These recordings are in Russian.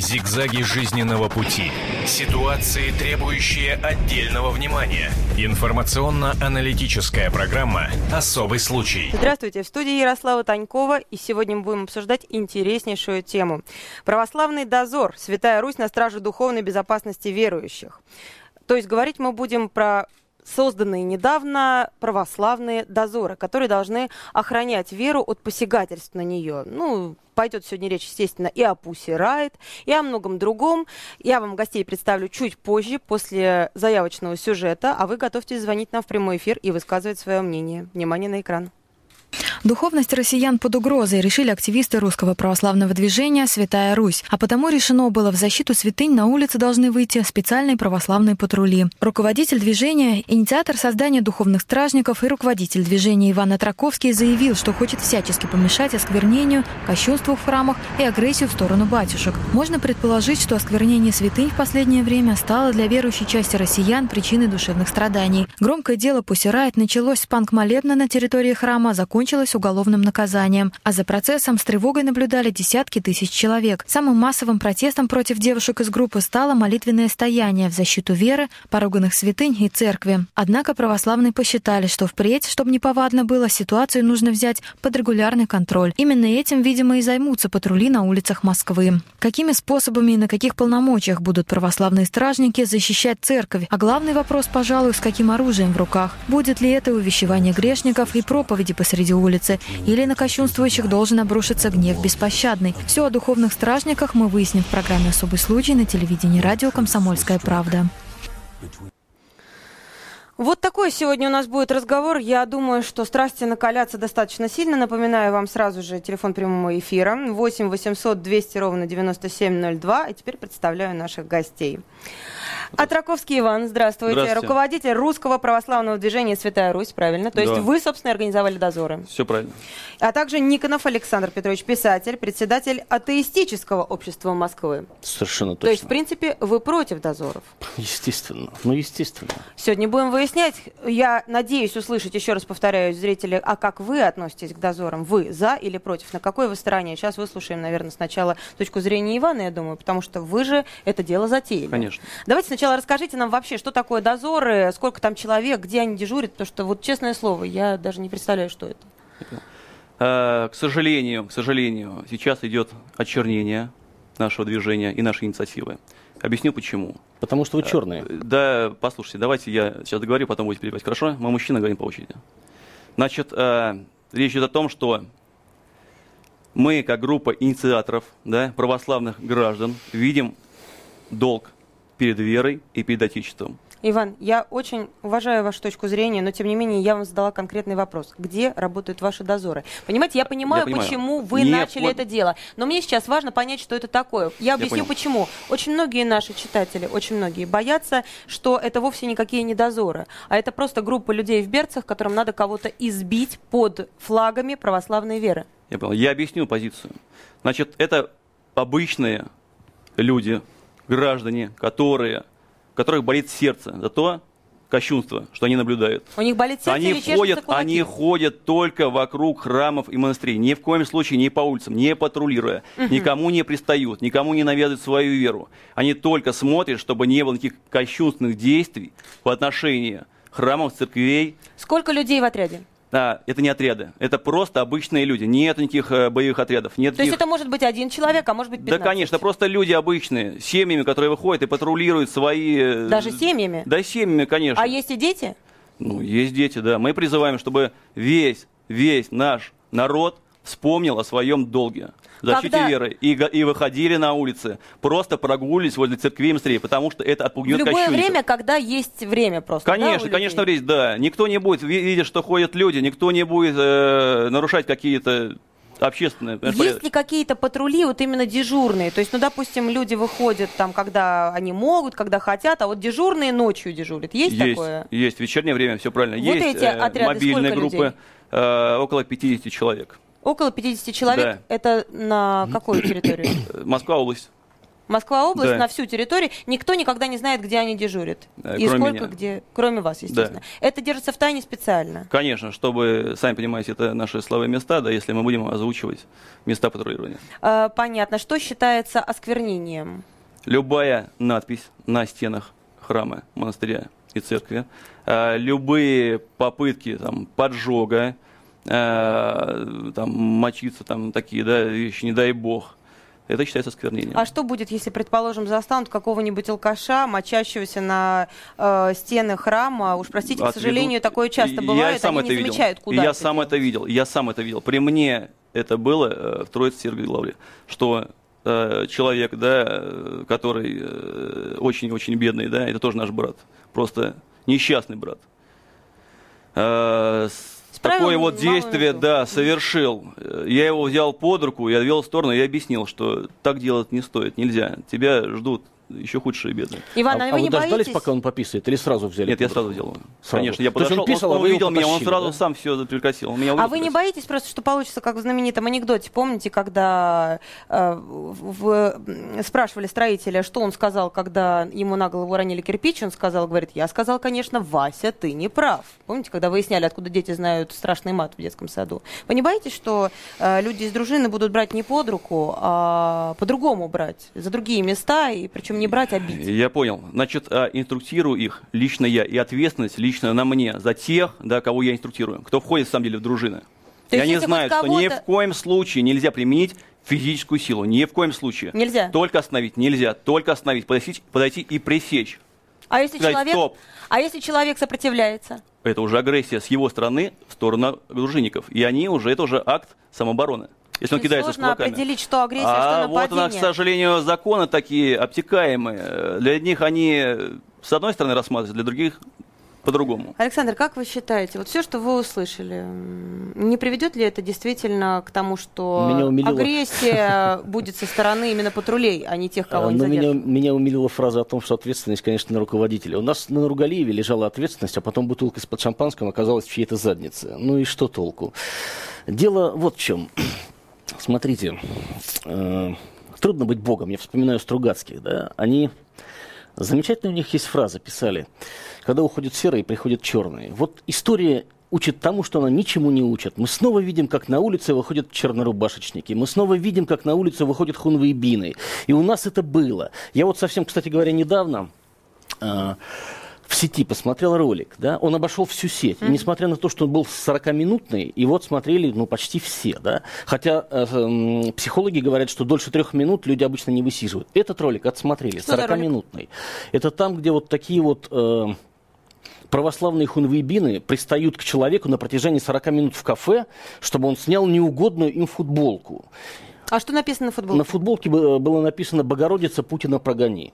Зигзаги жизненного пути. Ситуации, требующие отдельного внимания. Информационно-аналитическая программа «Особый случай». Здравствуйте, в студии Ярослава Танькова, и сегодня мы будем обсуждать интереснейшую тему. Православный дозор. Святая Русь на страже духовной безопасности верующих. То есть говорить мы будем про созданные недавно православные дозоры, которые должны охранять веру от посягательств на нее. Ну, пойдет сегодня речь, естественно, и о Пусе Райт, и о многом другом. Я вам гостей представлю чуть позже, после заявочного сюжета, а вы готовьтесь звонить нам в прямой эфир и высказывать свое мнение. Внимание на экран. Духовность россиян под угрозой решили активисты русского православного движения «Святая Русь», а потому решено было в защиту святынь на улице должны выйти специальные православные патрули. Руководитель движения, инициатор создания духовных стражников и руководитель движения Иван Траковский заявил, что хочет всячески помешать осквернению, кощунству в храмах и агрессию в сторону батюшек. Можно предположить, что осквернение святынь в последнее время стало для верующей части россиян причиной душевных страданий. Громкое дело Пусирает началось с панк-молебна на территории храма, закончилось закончилось уголовным наказанием, а за процессом с тревогой наблюдали десятки тысяч человек. Самым массовым протестом против девушек из группы стало молитвенное стояние в защиту веры, поруганных святынь и церкви. Однако православные посчитали, что впредь, чтобы неповадно было, ситуацию нужно взять под регулярный контроль. Именно этим, видимо, и займутся патрули на улицах Москвы. Какими способами и на каких полномочиях будут православные стражники защищать церковь? А главный вопрос, пожалуй, с каким оружием в руках? Будет ли это увещевание грешников и проповеди посреди посреди улицы, или на кощунствующих должен обрушиться гнев беспощадный. Все о духовных стражниках мы выясним в программе «Особый случай» на телевидении радио «Комсомольская правда». Вот такой сегодня у нас будет разговор. Я думаю, что страсти накалятся достаточно сильно. Напоминаю вам сразу же телефон прямого эфира 8 800 200 ровно 9702. И теперь представляю наших гостей. Атраковский Иван, здравствуйте. здравствуйте. Руководитель русского православного движения «Святая Русь», правильно? То да. есть вы, собственно, организовали дозоры. Все правильно. А также Никонов Александр Петрович, писатель, председатель атеистического общества Москвы. Совершенно точно. То есть, в принципе, вы против дозоров? Естественно. Ну, естественно. Сегодня будем выяснять. Я надеюсь услышать, еще раз повторяю, зрители, а как вы относитесь к дозорам? Вы за или против? На какой вы стороне? Сейчас выслушаем, наверное, сначала точку зрения Ивана, я думаю, потому что вы же это дело затеяли. Конечно. Давайте сначала расскажите нам вообще, что такое дозоры, сколько там человек, где они дежурят, потому что, вот честное слово, я даже не представляю, что это. Э, к сожалению, к сожалению, сейчас идет очернение нашего движения и нашей инициативы. Объясню почему. Потому что вы черные. Э, да, послушайте, давайте я сейчас договорю, потом будете перебивать. Хорошо? Мы мужчины говорим по очереди. Значит, э, речь идет о том, что мы, как группа инициаторов да, православных граждан, видим долг перед верой и перед Отечеством. Иван, я очень уважаю вашу точку зрения, но тем не менее я вам задала конкретный вопрос. Где работают ваши дозоры? Понимаете, я понимаю, я понимаю. почему вы Нет, начали вот... это дело, но мне сейчас важно понять, что это такое. Я объясню я почему. Очень многие наши читатели, очень многие боятся, что это вовсе никакие не дозоры, а это просто группа людей в берцах, которым надо кого-то избить под флагами православной веры. Я понял. Я объясню позицию. Значит, это обычные люди, граждане, которые, которых болит сердце за то кощунство, что они наблюдают. У них болит сердце они ходят, они ходят только вокруг храмов и монастырей. Ни в коем случае не по улицам, не патрулируя. Угу. Никому не пристают, никому не навязывают свою веру. Они только смотрят, чтобы не было никаких кощунственных действий по отношению храмов, церквей. Сколько людей в отряде? Да, это не отряды, это просто обычные люди. Нет никаких э, боевых отрядов. Нет То никаких... есть это может быть один человек, а может быть 15? Да, конечно, просто люди обычные, семьями, которые выходят и патрулируют свои... Э, Даже семьями? Да, семьями, конечно. А есть и дети? Ну, есть дети, да. Мы призываем, чтобы весь, весь наш народ вспомнил о своем долге защите Когда... веры и, и выходили на улицы, просто прогулились возле церкви и потому что это отпугнет В любое кощунников. время, когда есть время просто, Конечно, да, конечно, есть, да. Никто не будет, видя, что ходят люди, никто не будет э, нарушать какие-то общественные. Есть ли какие-то патрули вот именно дежурные? То есть, ну, допустим, люди выходят там, когда они могут, когда хотят, а вот дежурные ночью дежурят. Есть, есть такое? Есть. В вечернее время все правильно. Вот есть эти э, отряды мобильные группы, людей? Э, около 50 человек. Около 50 человек. Да. Это на какую территорию? Москва область. Москва область Да. на всю территорию. Никто никогда не знает, где они дежурят. Э, И сколько меня. где. Кроме вас, естественно. Это держится в тайне специально. Конечно, чтобы, сами понимаете, это наши слабые места, да, если мы будем озвучивать места патрулирования. Э, понятно. Что считается осквернением? Любая надпись на стенах храма, монастыря и церкви, э, любые попытки там, поджога, э, там, мочиться, там, такие да, вещи, не дай бог, это считается осквернением. А что будет, если, предположим, застанут какого-нибудь алкаша, мочащегося на э, стены храма? Уж простите, к Отведут. сожалению, такое часто Я бывает, сам они это не видел. замечают, куда Я это сам делать. это видел. Я сам это видел. При мне это было э, в Троице Сергиевой Главле, что э, человек, да, э, который э, очень-очень бедный, да, это тоже наш брат, просто несчастный брат. Э, с- Справил Такое вот действие, да, совершил. Я его взял под руку, я отвел в сторону и объяснил, что так делать не стоит, нельзя. Тебя ждут еще худшие беды. Иван, а, а, а вы вы не дождались, боитесь? пока он пописывает, или сразу взяли? Нет, я сразу взял. Сразу. Конечно, я подошел, он писал, он, а вы его увидел меня, он сразу да? сам все прекратил. Он меня А вы не боитесь просто, что получится, как в знаменитом анекдоте? Помните, когда э, в- спрашивали строителя, что он сказал, когда ему на голову ранили кирпич, он сказал, говорит, я сказал, конечно, Вася, ты не прав. Помните, когда выясняли, откуда дети знают страшный мат в детском саду? Вы не боитесь, что э, люди из дружины будут брать не под руку, а по-другому брать, за другие места, и причем не брать, а бить? Я понял. Значит, а, инструктирую их лично я, и ответственность лично на мне за тех, да, кого я инструктирую, кто входит, в самом деле, в дружины. То и они знают, что ни в коем случае нельзя применить физическую силу. Ни в коем случае. Нельзя? Только остановить нельзя. Только остановить. Подойти, подойти и пресечь. А если сказать, человек, «Стоп». а если человек сопротивляется? Это уже агрессия с его стороны в сторону дружинников. И они уже, это уже акт самообороны. Если он Очень кидается с сложно кулаками. определить, что агрессия, а что вот у нас, к нападение. сожалению, законы такие обтекаемые. Для одних они с одной стороны рассматриваются, для других по-другому. Александр, как вы считаете, вот все, что вы услышали, не приведет ли это действительно к тому, что агрессия будет со стороны именно патрулей, а не тех, кого А, они Но меня, меня умилила фраза о том, что ответственность, конечно, на руководителя. У нас на Нургалиеве лежала ответственность, а потом бутылка из-под шампанского оказалась в чьей-то заднице. Ну и что толку? Дело вот в чем. Смотрите, э, трудно быть богом. Я вспоминаю Стругацких, да? Они... Замечательно у них есть фраза, писали. Когда уходят серые, приходят черные. Вот история учит тому, что она ничему не учит. Мы снова видим, как на улице выходят чернорубашечники. Мы снова видим, как на улице выходят хунвейбины. И у нас это было. Я вот совсем, кстати говоря, недавно а, в сети посмотрел ролик, да, он обошел всю сеть. И несмотря на то, что он был 40-минутный, и вот смотрели, ну, почти все, да. Хотя э, м, психологи говорят, что дольше трех минут люди обычно не высиживают. Этот ролик отсмотрели, Что за ролик? 40-минутный. Это там, где вот такие вот... э, православные хунвейбины пристают к человеку на протяжении 40 минут в кафе, чтобы он снял неугодную им футболку. А что написано на футболке? На футболке бы- было написано «Богородица Путина прогони».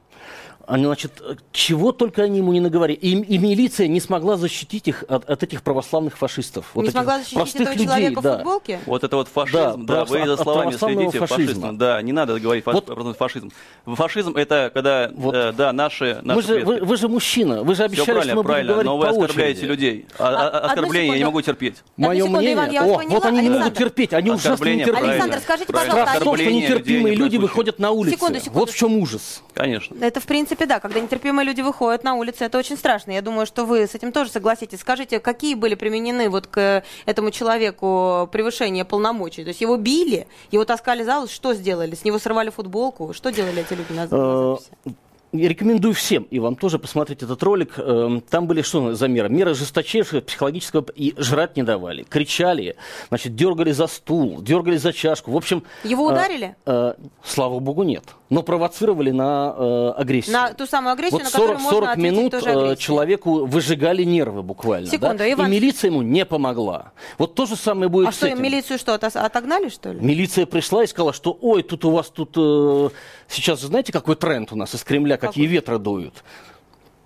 Они, значит, чего только они ему не наговорили. И, и милиция не смогла защитить их от, от этих православных фашистов. Вот не смогла защитить простых этого людей, человека да. в футболке? Вот это вот фашизм, Да, да, вы за словами следите, фашизма. фашизм, да, не надо говорить фаш- Вот- про фашизм. Фашизм это когда, Вот. э, да, наши, наши Вы же, вы, предки. вы же мужчина, вы же Все обещали, правильно, что мы будем правильно, говорить но вы оскорбляете очереди. людей. А, А- а- оскорбление я не могу терпеть. Одну Мое секунду, мнение. Иван, я О, поняла. вот они не Александр. могут терпеть, они ужасно нетерпимые. Александр, скажите, пожалуйста, что нетерпимые люди выходят на улицу. Секунду, секунду. Вот в чем ужас. Конечно. Это, в принципе, да, когда нетерпимые люди выходят на улицу, это очень страшно. Я думаю, что вы с этим тоже согласитесь. Скажите, какие были применены вот к этому человеку превышение полномочий? То есть его били, его таскали за ус, что сделали? С него срывали футболку? Что делали эти люди на, на Э, записи? Рекомендую всем и вам тоже посмотреть этот ролик. Эм, Там были что за меры? Меры жесточайшего психологического и жрать не давали, кричали, значит, дергали за стул, дергали за чашку. В общем... Его э, ударили? э, Слава богу, нет. Но провоцировали на э, агрессию. На ту самую агрессию, вот на которую 40, можно 40 ответить минут тоже э, человеку выжигали нервы буквально. Секунду, да? Иван- И милиция ему не помогла. Вот то же самое будет А с что, этим. милицию что, отогнали, что ли? Милиция пришла и сказала, что ой, тут у вас тут э, сейчас, знаете, какой тренд у нас из Кремля, какие ветры дуют.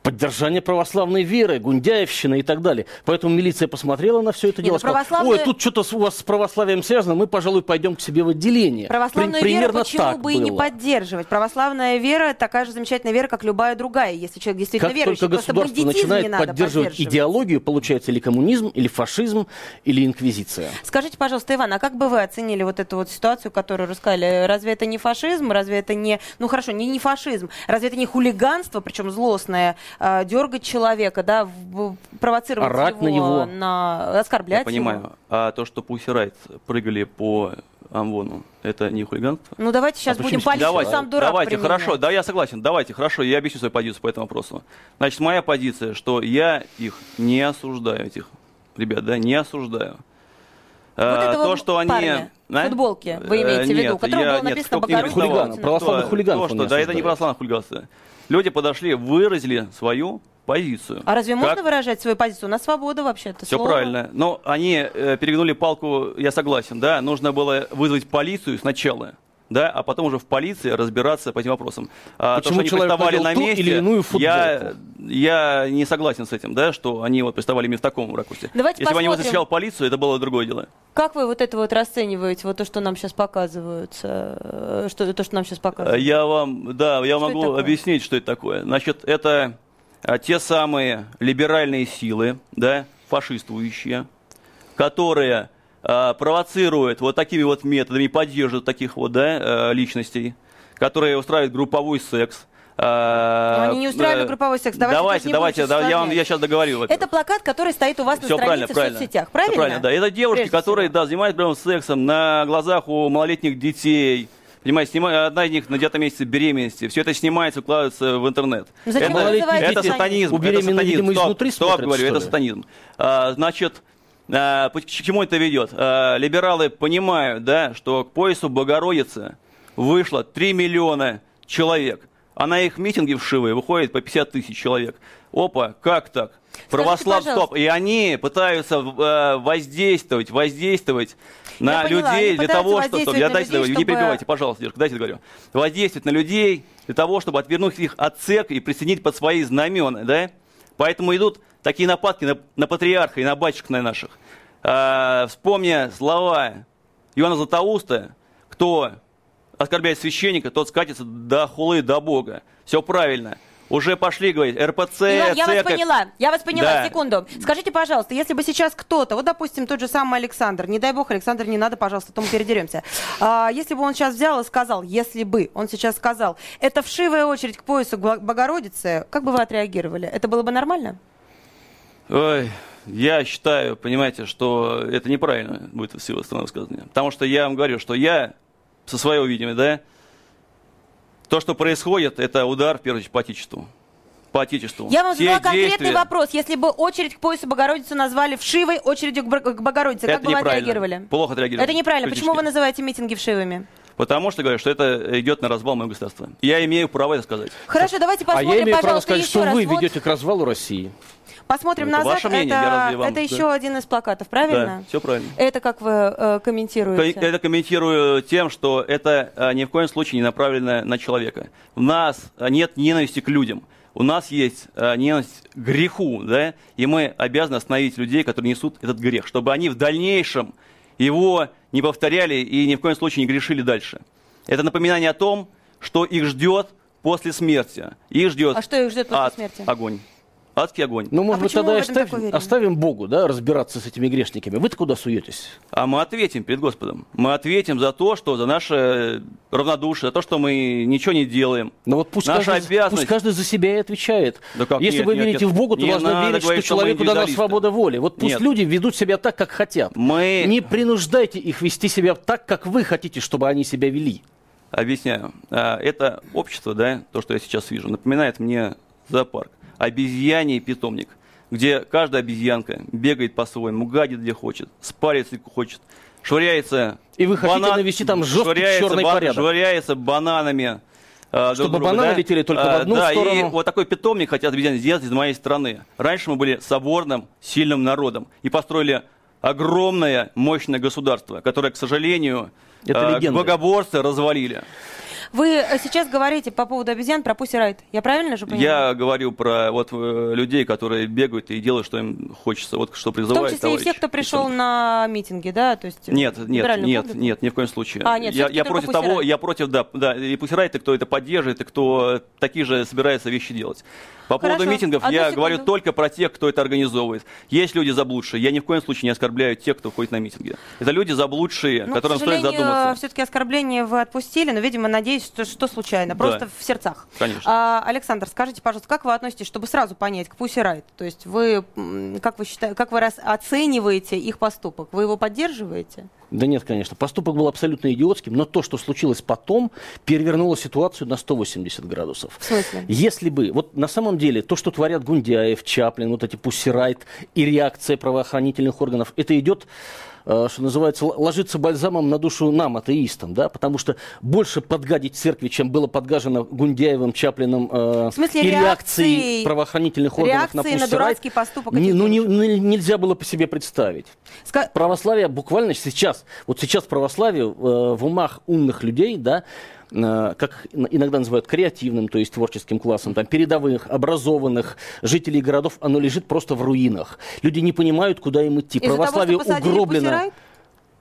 Поддержание православной веры, гундяевщина и так далее. Поэтому милиция посмотрела на все это дело, ну, сказала, православную... ой, тут что-то у вас с православием связано, мы, пожалуй, пойдем к себе в отделение. Православную При- веру почему бы и не было. поддерживать? Православная вера такая же замечательная вера, как любая другая, если человек действительно Как верующий. только государство начинает поддерживать. идеологию, получается или коммунизм, или фашизм, или инквизиция. Скажите, пожалуйста, Иван, а как бы вы оценили вот эту вот ситуацию, которую рассказали? Разве это не фашизм? Разве это не... Ну хорошо, не, не фашизм. Разве это не хулиганство, причем злостное, э, дергать человека, да, в- провоцировать Орать его, на него. на... оскорблять Я понимаю. его? А то, что Pussy Riot прыгали по Амвону, это не хулиганство? Ну давайте сейчас А будем палить, Давайте, сам дурак давайте, применять. хорошо, да, я согласен, давайте, хорошо, я объясню свою позицию по этому вопросу. Значит, моя позиция, что я их не осуждаю, этих ребят, да, не осуждаю. Вот А, этого то, что они... парня а? футболке вы Э, имеете в виду, нет, у которого было написано приставал? Хулигана, православных хулиганов да, это не осуждает. православное хулиганство. Люди подошли, выразили свою позицию. А разве Как- можно выражать свою позицию? У нас свобода вообще-то. Все слово. правильно. Но они э, перегнули палку, я согласен, да. Нужно было вызвать полицию сначала, да, а потом уже в полиции разбираться по этим вопросам. А Почему то, что они приставали на месте, или иную я, футболку? я не согласен с этим, да, что они вот приставали именно в таком ракурсе. Давайте Если бы они вот посмотрим. защищал полицию, это было другое дело. Как вы вот это вот расцениваете, вот то, что нам сейчас показывают, э, что, то, что нам сейчас Э, показывают? Я вам, да, я Что могу объяснить, что это такое. Значит, это а, те самые либеральные силы, да, фашистующие, которые а, провоцируют вот такими вот методами, поддерживают таких вот, да, э, личностей, которые устраивают групповой секс. А, Но они не устраивали э, групповой секс. Давайте давайте, не давайте, да, я, вам, я сейчас договорю. Это плакат, который стоит у вас Все на правильно, странице правильно. в соцсетях, Всё правильно? правильно, да. Это девушки, Прежде которые, всего. да, занимаются прям сексом на глазах у малолетних детей. Понимаете, снима- одна из них на девятом месяце беременности. Все это снимается, укладывается в интернет. Ну зачем это, это это сатанизм. У это беременной, сатанизм. видимо, Стоп, изнутри стоп, смотрят, говорю, это сатанизм. А, значит, к чему это ведет? А, либералы понимают, да, что к поясу Богородицы вышло 3 миллиона человек, а на их митинги вшивые выходит по 50 тысяч человек. Опа, как так? Православ, стоп. И они пытаются э, воздействовать, воздействовать на Я поняла, людей для того, что... Стоп, я дайте людей, договорю, не чтобы- перебивайте, пожалуйста, девушка, дайте договорю. Воздействовать на людей для того, чтобы отвернуть их от церкви и присоединить под свои знамена, да? Поэтому идут такие нападки на, на патриарха и на батюшек на наших. А, вспомня слова Иоанна Златоуста, кто оскорбляет священника, тот скатится до хулы, до Бога. Все правильно. Уже пошли, говорить, РПЦ, Иван, я вас церковь. поняла, я вас поняла, Да. секунду. Скажите, пожалуйста, если бы сейчас кто-то, вот, допустим, тот же самый Александр, не дай бог, Александр, не надо, пожалуйста, то мы передеремся. А, если бы он сейчас взял и сказал, если бы он сейчас сказал, это вшивая очередь к поясу Бо- Богородицы, как бы вы отреагировали? Это было бы нормально? Ой, я считаю, понимаете, что это неправильно будет с его стороны высказывание. Потому что я вам говорю, что я со своего видения, да, то, что происходит, это удар, в первую очередь, по отечеству. По отечеству. Я вам задала конкретный действия- вопрос. Если бы очередь к поясу Богородицы назвали вшивой очередью к Богородице, как Это бы вы неправильно. отреагировали? Плохо отреагировали. Это неправильно. Почему вы называете митинги вшивыми? Потому что говорю, что это идет на развал моего государства. Я имею право это сказать. Хорошо, давайте А посмотрим, я имею право пожалуйста, сказать, еще что раз. вы ведете к развалу России. Посмотрим это назад. ваше мнение, я это разве вам- это да. еще один из плакатов, правильно? Да, все правильно. Это как вы э, комментируете? Ко- Это комментирую тем, что это а, ни в коем случае не направлено на человека. У нас а, нет ненависти к людям. У нас есть а, ненависть к греху, да, и мы обязаны остановить людей, которые несут этот грех, чтобы они в дальнейшем его не повторяли и ни в коем случае не грешили дальше. Это напоминание о том, что их ждет после смерти. Их ждет А что их ждет после ад, смерти? огонь. Адский огонь. Ну, может А быть, тогда так оставим, Богу, да, разбираться с этими грешниками. Вы-то куда суетесь? А мы ответим перед Господом. Мы ответим за то, что за наше равнодушие, за то, что мы ничего не делаем. Но вот пусть, Наша каждый, обязанность- пусть каждый за себя и отвечает. Да как? Если Нет, вы нет, верите нет. в Бога, то Не должны верить, говорить, что что человеку дана свобода воли. Вот пусть Нет. люди ведут себя так, как хотят. Мы Не принуждайте их вести себя так, как вы хотите, чтобы они себя вели. Объясняю. А, Это общество, да, то, что я сейчас вижу, напоминает мне зоопарк. Обезьяний питомник, где каждая обезьянка бегает по-своему, гадит где хочет, спарится где хочет, швыряется... И вы хотите навести там жесткий черный порядок? Швыряется бананами. а, Чтобы друг другу, бананы да? летели только в А, одну да, сторону. и вот такой питомник хотят обезьяны сделать из моей страны. Раньше мы были соборным, сильным народом и построили огромное, мощное государство, которое, к сожалению, Это легенды. богоборцы развалили. Вы э, сейчас говорите по поводу обезьян про Пусси Райт. Я правильно же понимаю? Я говорю про вот э, людей, которые бегают и делают, что им хочется. Вот что В том призывает числе и товарищ всех, кто пришел Александр. на митинги, да? То есть, э, Нет, нет, нет, публику? нет, ни в коем случае. А, нет, я, я против того, я против, да, да, и пусть Райт, кто это поддерживает, и кто такие же собирается вещи делать. По поводу Хорошо. митингов Одну я секунду. говорю только про тех, кто это организовывает. Есть люди заблудшие. Я ни в коем случае не оскорбляю тех, кто ходит на митинги. Это люди заблудшие, Ну, которым стоит задуматься. все-таки оскорбление вы отпустили, но, видимо, надеюсь, что, что случайно, Да. просто в сердцах. Конечно. А, Александр, скажите, пожалуйста, как вы относитесь, чтобы сразу понять, к Пусси Райт? То есть вы, как вы считаете, как вы раз оцениваете их поступок? Вы его поддерживаете? Да нет, конечно. Поступок был абсолютно идиотским, но то, что случилось потом, перевернуло ситуацию на 180 градусов. В смысле? Если бы, вот на самом деле, то, что творят Гундяев, Чаплин, вот эти Пуссирайт и реакция правоохранительных органов, это идет что называется, ложится бальзамом на душу нам, атеистам, да, потому что больше подгадить церкви, чем было подгажено Гундяевым, Чаплиным э, В смысле, и реакцией- правоохранительных органов на на дурацкий поступок не- этих ну, не- не- нельзя было по себе представить. Ска- православие буквально сейчас, вот сейчас православие э, в умах умных людей, да, э, как иногда называют креативным, то есть творческим классом, там, передовых, образованных жителей городов, оно лежит просто в руинах. Люди не понимают, куда им идти. Того, православие посадили угроблено. Riot?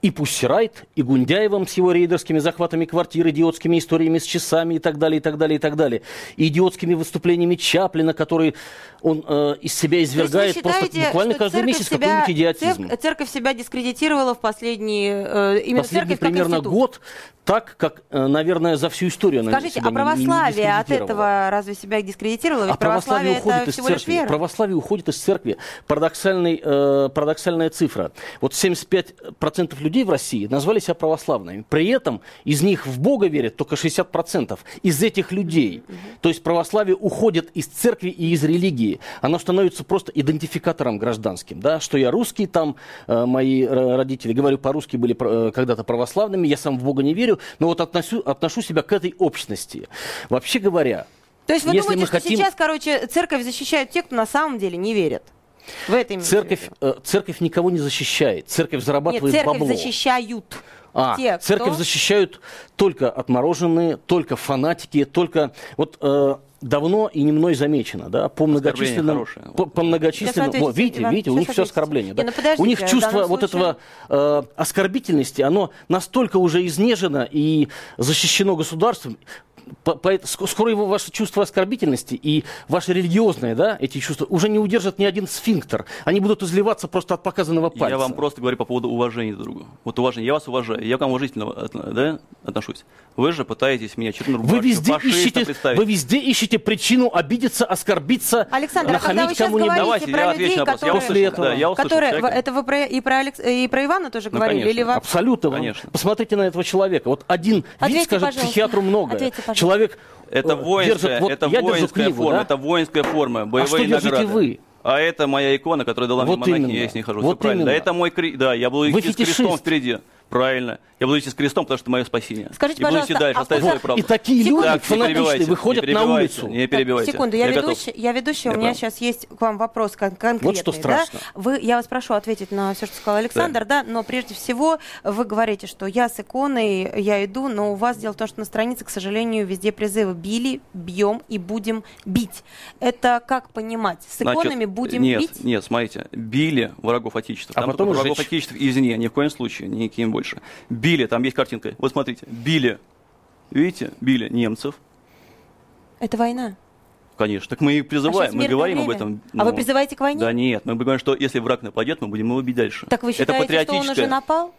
И Пуссирайт, и Гундяевым с его рейдерскими захватами квартир, идиотскими историями с часами и так далее, и так далее, и так далее. И идиотскими выступлениями Чаплина, который он э, из себя извергает вы просто считаете, буквально каждый церковь месяц себя- какой-нибудь идиотизм. церк- Церковь себя дискредитировала в последние... э, именно Последний церковь как примерно институт. год, так как, э, наверное, за всю историю она Скажите, а не- не православие от этого разве себя дискредитировало? Ведь А православие православие уходит из церкви. вера. Православие уходит из церкви. Парадоксальный, э, парадоксальная цифра. Вот 75% людей в России назвали себя православными. При этом из них в Бога верят только 60% из этих людей. То есть православие уходит из церкви и из религии. Оно становится просто идентификатором гражданским. Да? Что я русский, там э, мои э, родители, говорю по-русски, были э, когда-то православными, я сам в Бога не верю, но вот отношу, отношу себя к этой общности. Вообще говоря, То есть вы если думаете, мы что хотим- сейчас, короче, церковь защищает тех, кто на самом деле не верит? В это имеете в Церковь, э, церковь никого не защищает. Церковь Нет, зарабатывает церковь бабло. защищают. А, те, кто- церковь защищают только отмороженные, только фанатики, только вот э, давно и не мной замечено, да, по многочисленным, хорошее. по, по многочисленным, вот, видите, Иван, видите, у них все оскорбление, да. Не, ну у них чувство данном вот случае- этого э, оскорбительности, оно настолько уже изнежено и защищено государством. По- по- ск- скоро его ваше чувство оскорбительности и ваше религиозное, да, эти чувства уже не удержат ни один сфинктер. Они будут изливаться просто от показанного пальца. Я вам просто говорю по поводу уважения друг другу. Вот уважение. Я вас уважаю. Я к вам уважительно да, отношусь. Вы же пытаетесь меня черную Вы везде, ищете, вы везде ищете причину обидеться, оскорбиться, Александр, а нахамить сейчас кому-нибудь. Давайте, про я отвечу людей, на вопрос. Я которые... После услышал, да, я услышал которые, человека. это вы про, и, про Алекс, и про Ивана тоже Ну, говорили? конечно. Или во- Абсолютно. Конечно. Посмотрите на этого человека. Вот один Ответьте, вид скажет пожалуйста. психиатру многое. Ответьте. Человек Это э, воинская, держит, вот это я держу воинская книгу, форма, да? это воинская форма, боевые что держите награды. вы? А это моя икона, которая дала Вот мне именно. я с ней хожу. Вот Все правильно. Да, это мой крест. Да, я буду Вы идти с крестом фетишист. впереди. Правильно. Я буду идти с крестом, потому что это мое спасение. Скажите, и буду идти пожалуйста, дальше, а оставить вот- свою правду. И такие Секунду. люди Так, фанатичные выходят на улицу. Не Так, перебивайте. секунду, я, я ведущая, Я у меня сейчас есть к вам вопрос кон- конкретный. Вот что да? страшно. Вы, я вас прошу ответить на все, что сказал Александр, да. но прежде всего вы говорите, что я с иконой, я иду, но у вас дело в том, что на странице, к сожалению, везде призывы «били», «бьем» и «будем бить». Это как понимать? С Значит, иконами «будем нет, бить»? Нет, смотрите, били врагов Отечества. А там потом только врагов сжечь. Отечества извне, ни в коем случае, никаким больше. Били, там есть картинка. Вот смотрите, били, видите, били немцев, Это война. конечно. Так мы и А призываем, сейчас мы говорим об время. этом. А вы ну, призываете к войне? Да нет, мы говорим, что если враг нападет, мы будем его бить дальше. Так вы Это считаете, что он уже напал?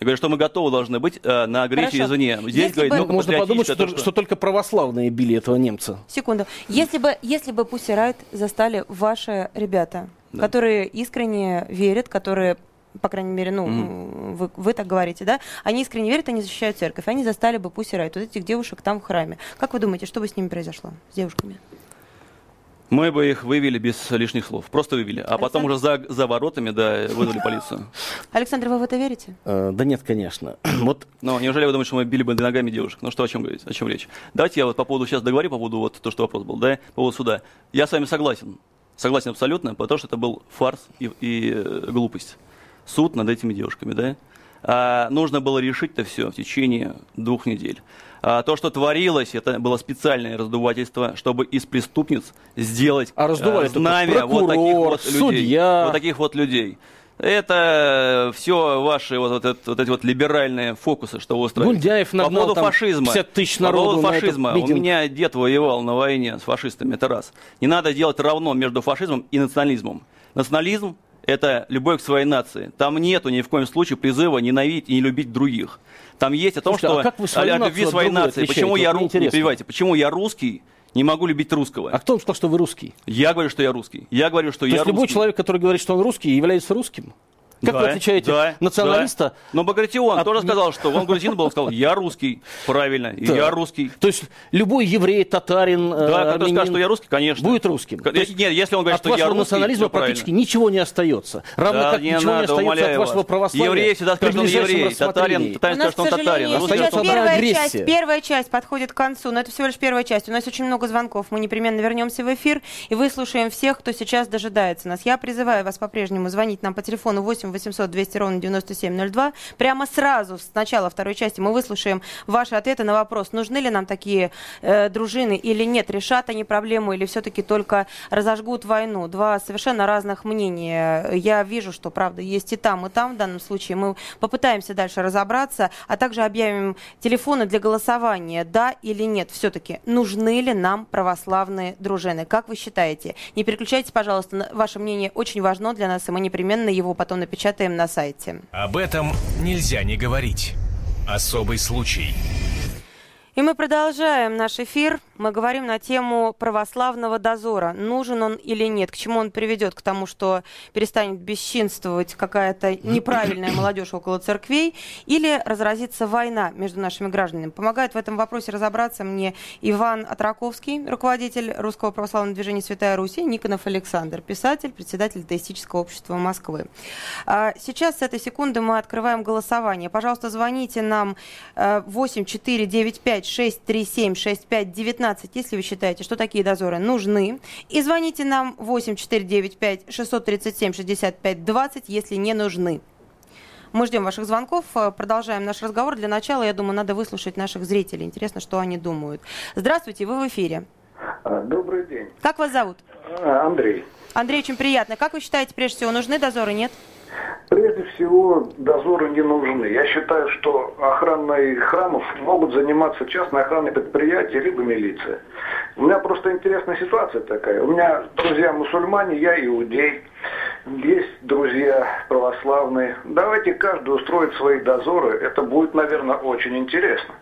Я говорю, что мы готовы должны быть э, на агрессию Хорошо. извне. Здесь Если говорит, бы- ну, Можно подумать, что, то, что только православные били этого немца. Секунду. Если бы, если бы Pussy Riot застали ваши ребята, Да. которые искренне верят, которые по крайней мере, ну, Мгм. вы, вы так говорите, да, они искренне верят, они защищают церковь, они застали бы Pussy Riot, вот этих девушек там в храме. Как вы думаете, что бы с ними произошло, с девушками? Мы бы их вывели без лишних слов. Просто вывели. А потом уже за, за воротами, да, вызвали полицию. Александр, вы в это верите? Э, да нет, конечно. Вот Но неужели вы думаете, что мы били бы ногами девушек? Ну что, о чем говорить? О чем речь? Давайте я вот по поводу сейчас договорю, по поводу вот то, что вопрос был, да, по поводу суда. Я с вами согласен. Согласен абсолютно, потому что это был фарс и, и, э, глупость. Суд над этими девушками, да? А, нужно было решить это все в течение двух недель. А, то, что творилось, это было специальное раздувательство, чтобы из преступниц сделать а раздували а, знамя вот таких вот людей. Судья. Вот таких вот людей. Это все ваши вот, вот, вот, вот эти вот либеральные фокусы, что вы устраиваете. Нагнал По поводу там фашизма. 50 тысяч По народу поводу на фашизма. У меня дед воевал на войне с фашистами, это раз. Не надо делать равно между фашизмом и национализмом. Национализм – это любовь к своей нации. Там нету ни в коем случае призыва ненавидеть и не любить других. Там есть о том, Слушайте, а что как вы свою о любви своей нации. Почему я, Вот ру... не перебивайте, почему я русский не могу любить русского? А кто вам сказал, что вы русский? Я говорю, что я русский. Я говорю, что То я есть любой русский. человек, который говорит, что он русский, является русским? Как Да, вы отличаете да, националиста? да. Но Багратион от- тоже сказал, что он грузин был, он сказал, я русский. Правильно, Да. я русский. То есть любой еврей, татарин, э, Да, который армянин скажет, что я русский, конечно. будет русским. К- То есть Нет, если он говорит, от что я вашего русский, национализма всё правильно. практически ничего не остается. Равно Да, как не ничего не надо, остается умоляю от вашего вас. православия. Еврей всегда при скажет, что он еврей. Татарин, татарин скажет, что он татарин. А Остается первая часть, первая часть подходит к концу, но это всего лишь первая часть. У нас очень много звонков, мы непременно вернемся в эфир и выслушаем всех, кто сейчас дожидается нас. Я призываю вас по-прежнему звонить нам по телефону 8 800 200 ровно 9702. Прямо сразу, с начала второй части, мы выслушаем ваши ответы на вопрос, нужны ли нам такие э, дружины или нет, решат они проблему или все-таки только разожгут войну. Два совершенно разных мнения. Я вижу, что, правда, есть и там, и там в данном случае. Мы попытаемся дальше разобраться, а также объявим телефоны для голосования, да или нет. Все-таки нужны ли нам православные дружины? Как вы считаете? Не переключайтесь, пожалуйста, ваше мнение очень важно для нас, и мы непременно его потом напечатаем на сайте. Об этом нельзя не говорить. Особый случай. И мы продолжаем наш эфир. Мы говорим на тему православного дозора. Нужен он или нет? К чему он приведет? К тому, что перестанет бесчинствовать какая-то неправильная молодежь около церквей? Или разразится война между нашими гражданами? Помогает в этом вопросе разобраться мне Иван Атраковский, руководитель Русского православного движения «Святая Руси», Никонов Александр, писатель, председатель Теистического общества Москвы. А сейчас с этой секунды мы открываем голосование. Пожалуйста, звоните нам э, 8495 637-6519, если вы считаете, что такие дозоры нужны. И звоните нам 8495-637-6520, если не нужны. Мы ждем ваших звонков, э, продолжаем наш разговор. Для начала, я думаю, надо выслушать наших зрителей. Интересно, что они думают. Здравствуйте, вы в эфире. А, добрый день. Как вас зовут? А, Андрей. Андрей, очень приятно. Как вы считаете, прежде всего, нужны дозоры. Нет. Прежде всего, дозоры не нужны. Я считаю, что охраной храмов могут заниматься частные охранные предприятия, либо милиция. У меня просто интересная ситуация такая. У меня друзья мусульмане, я иудей. Есть друзья православные. Давайте каждый устроит свои дозоры. Это будет, наверное, очень интересно.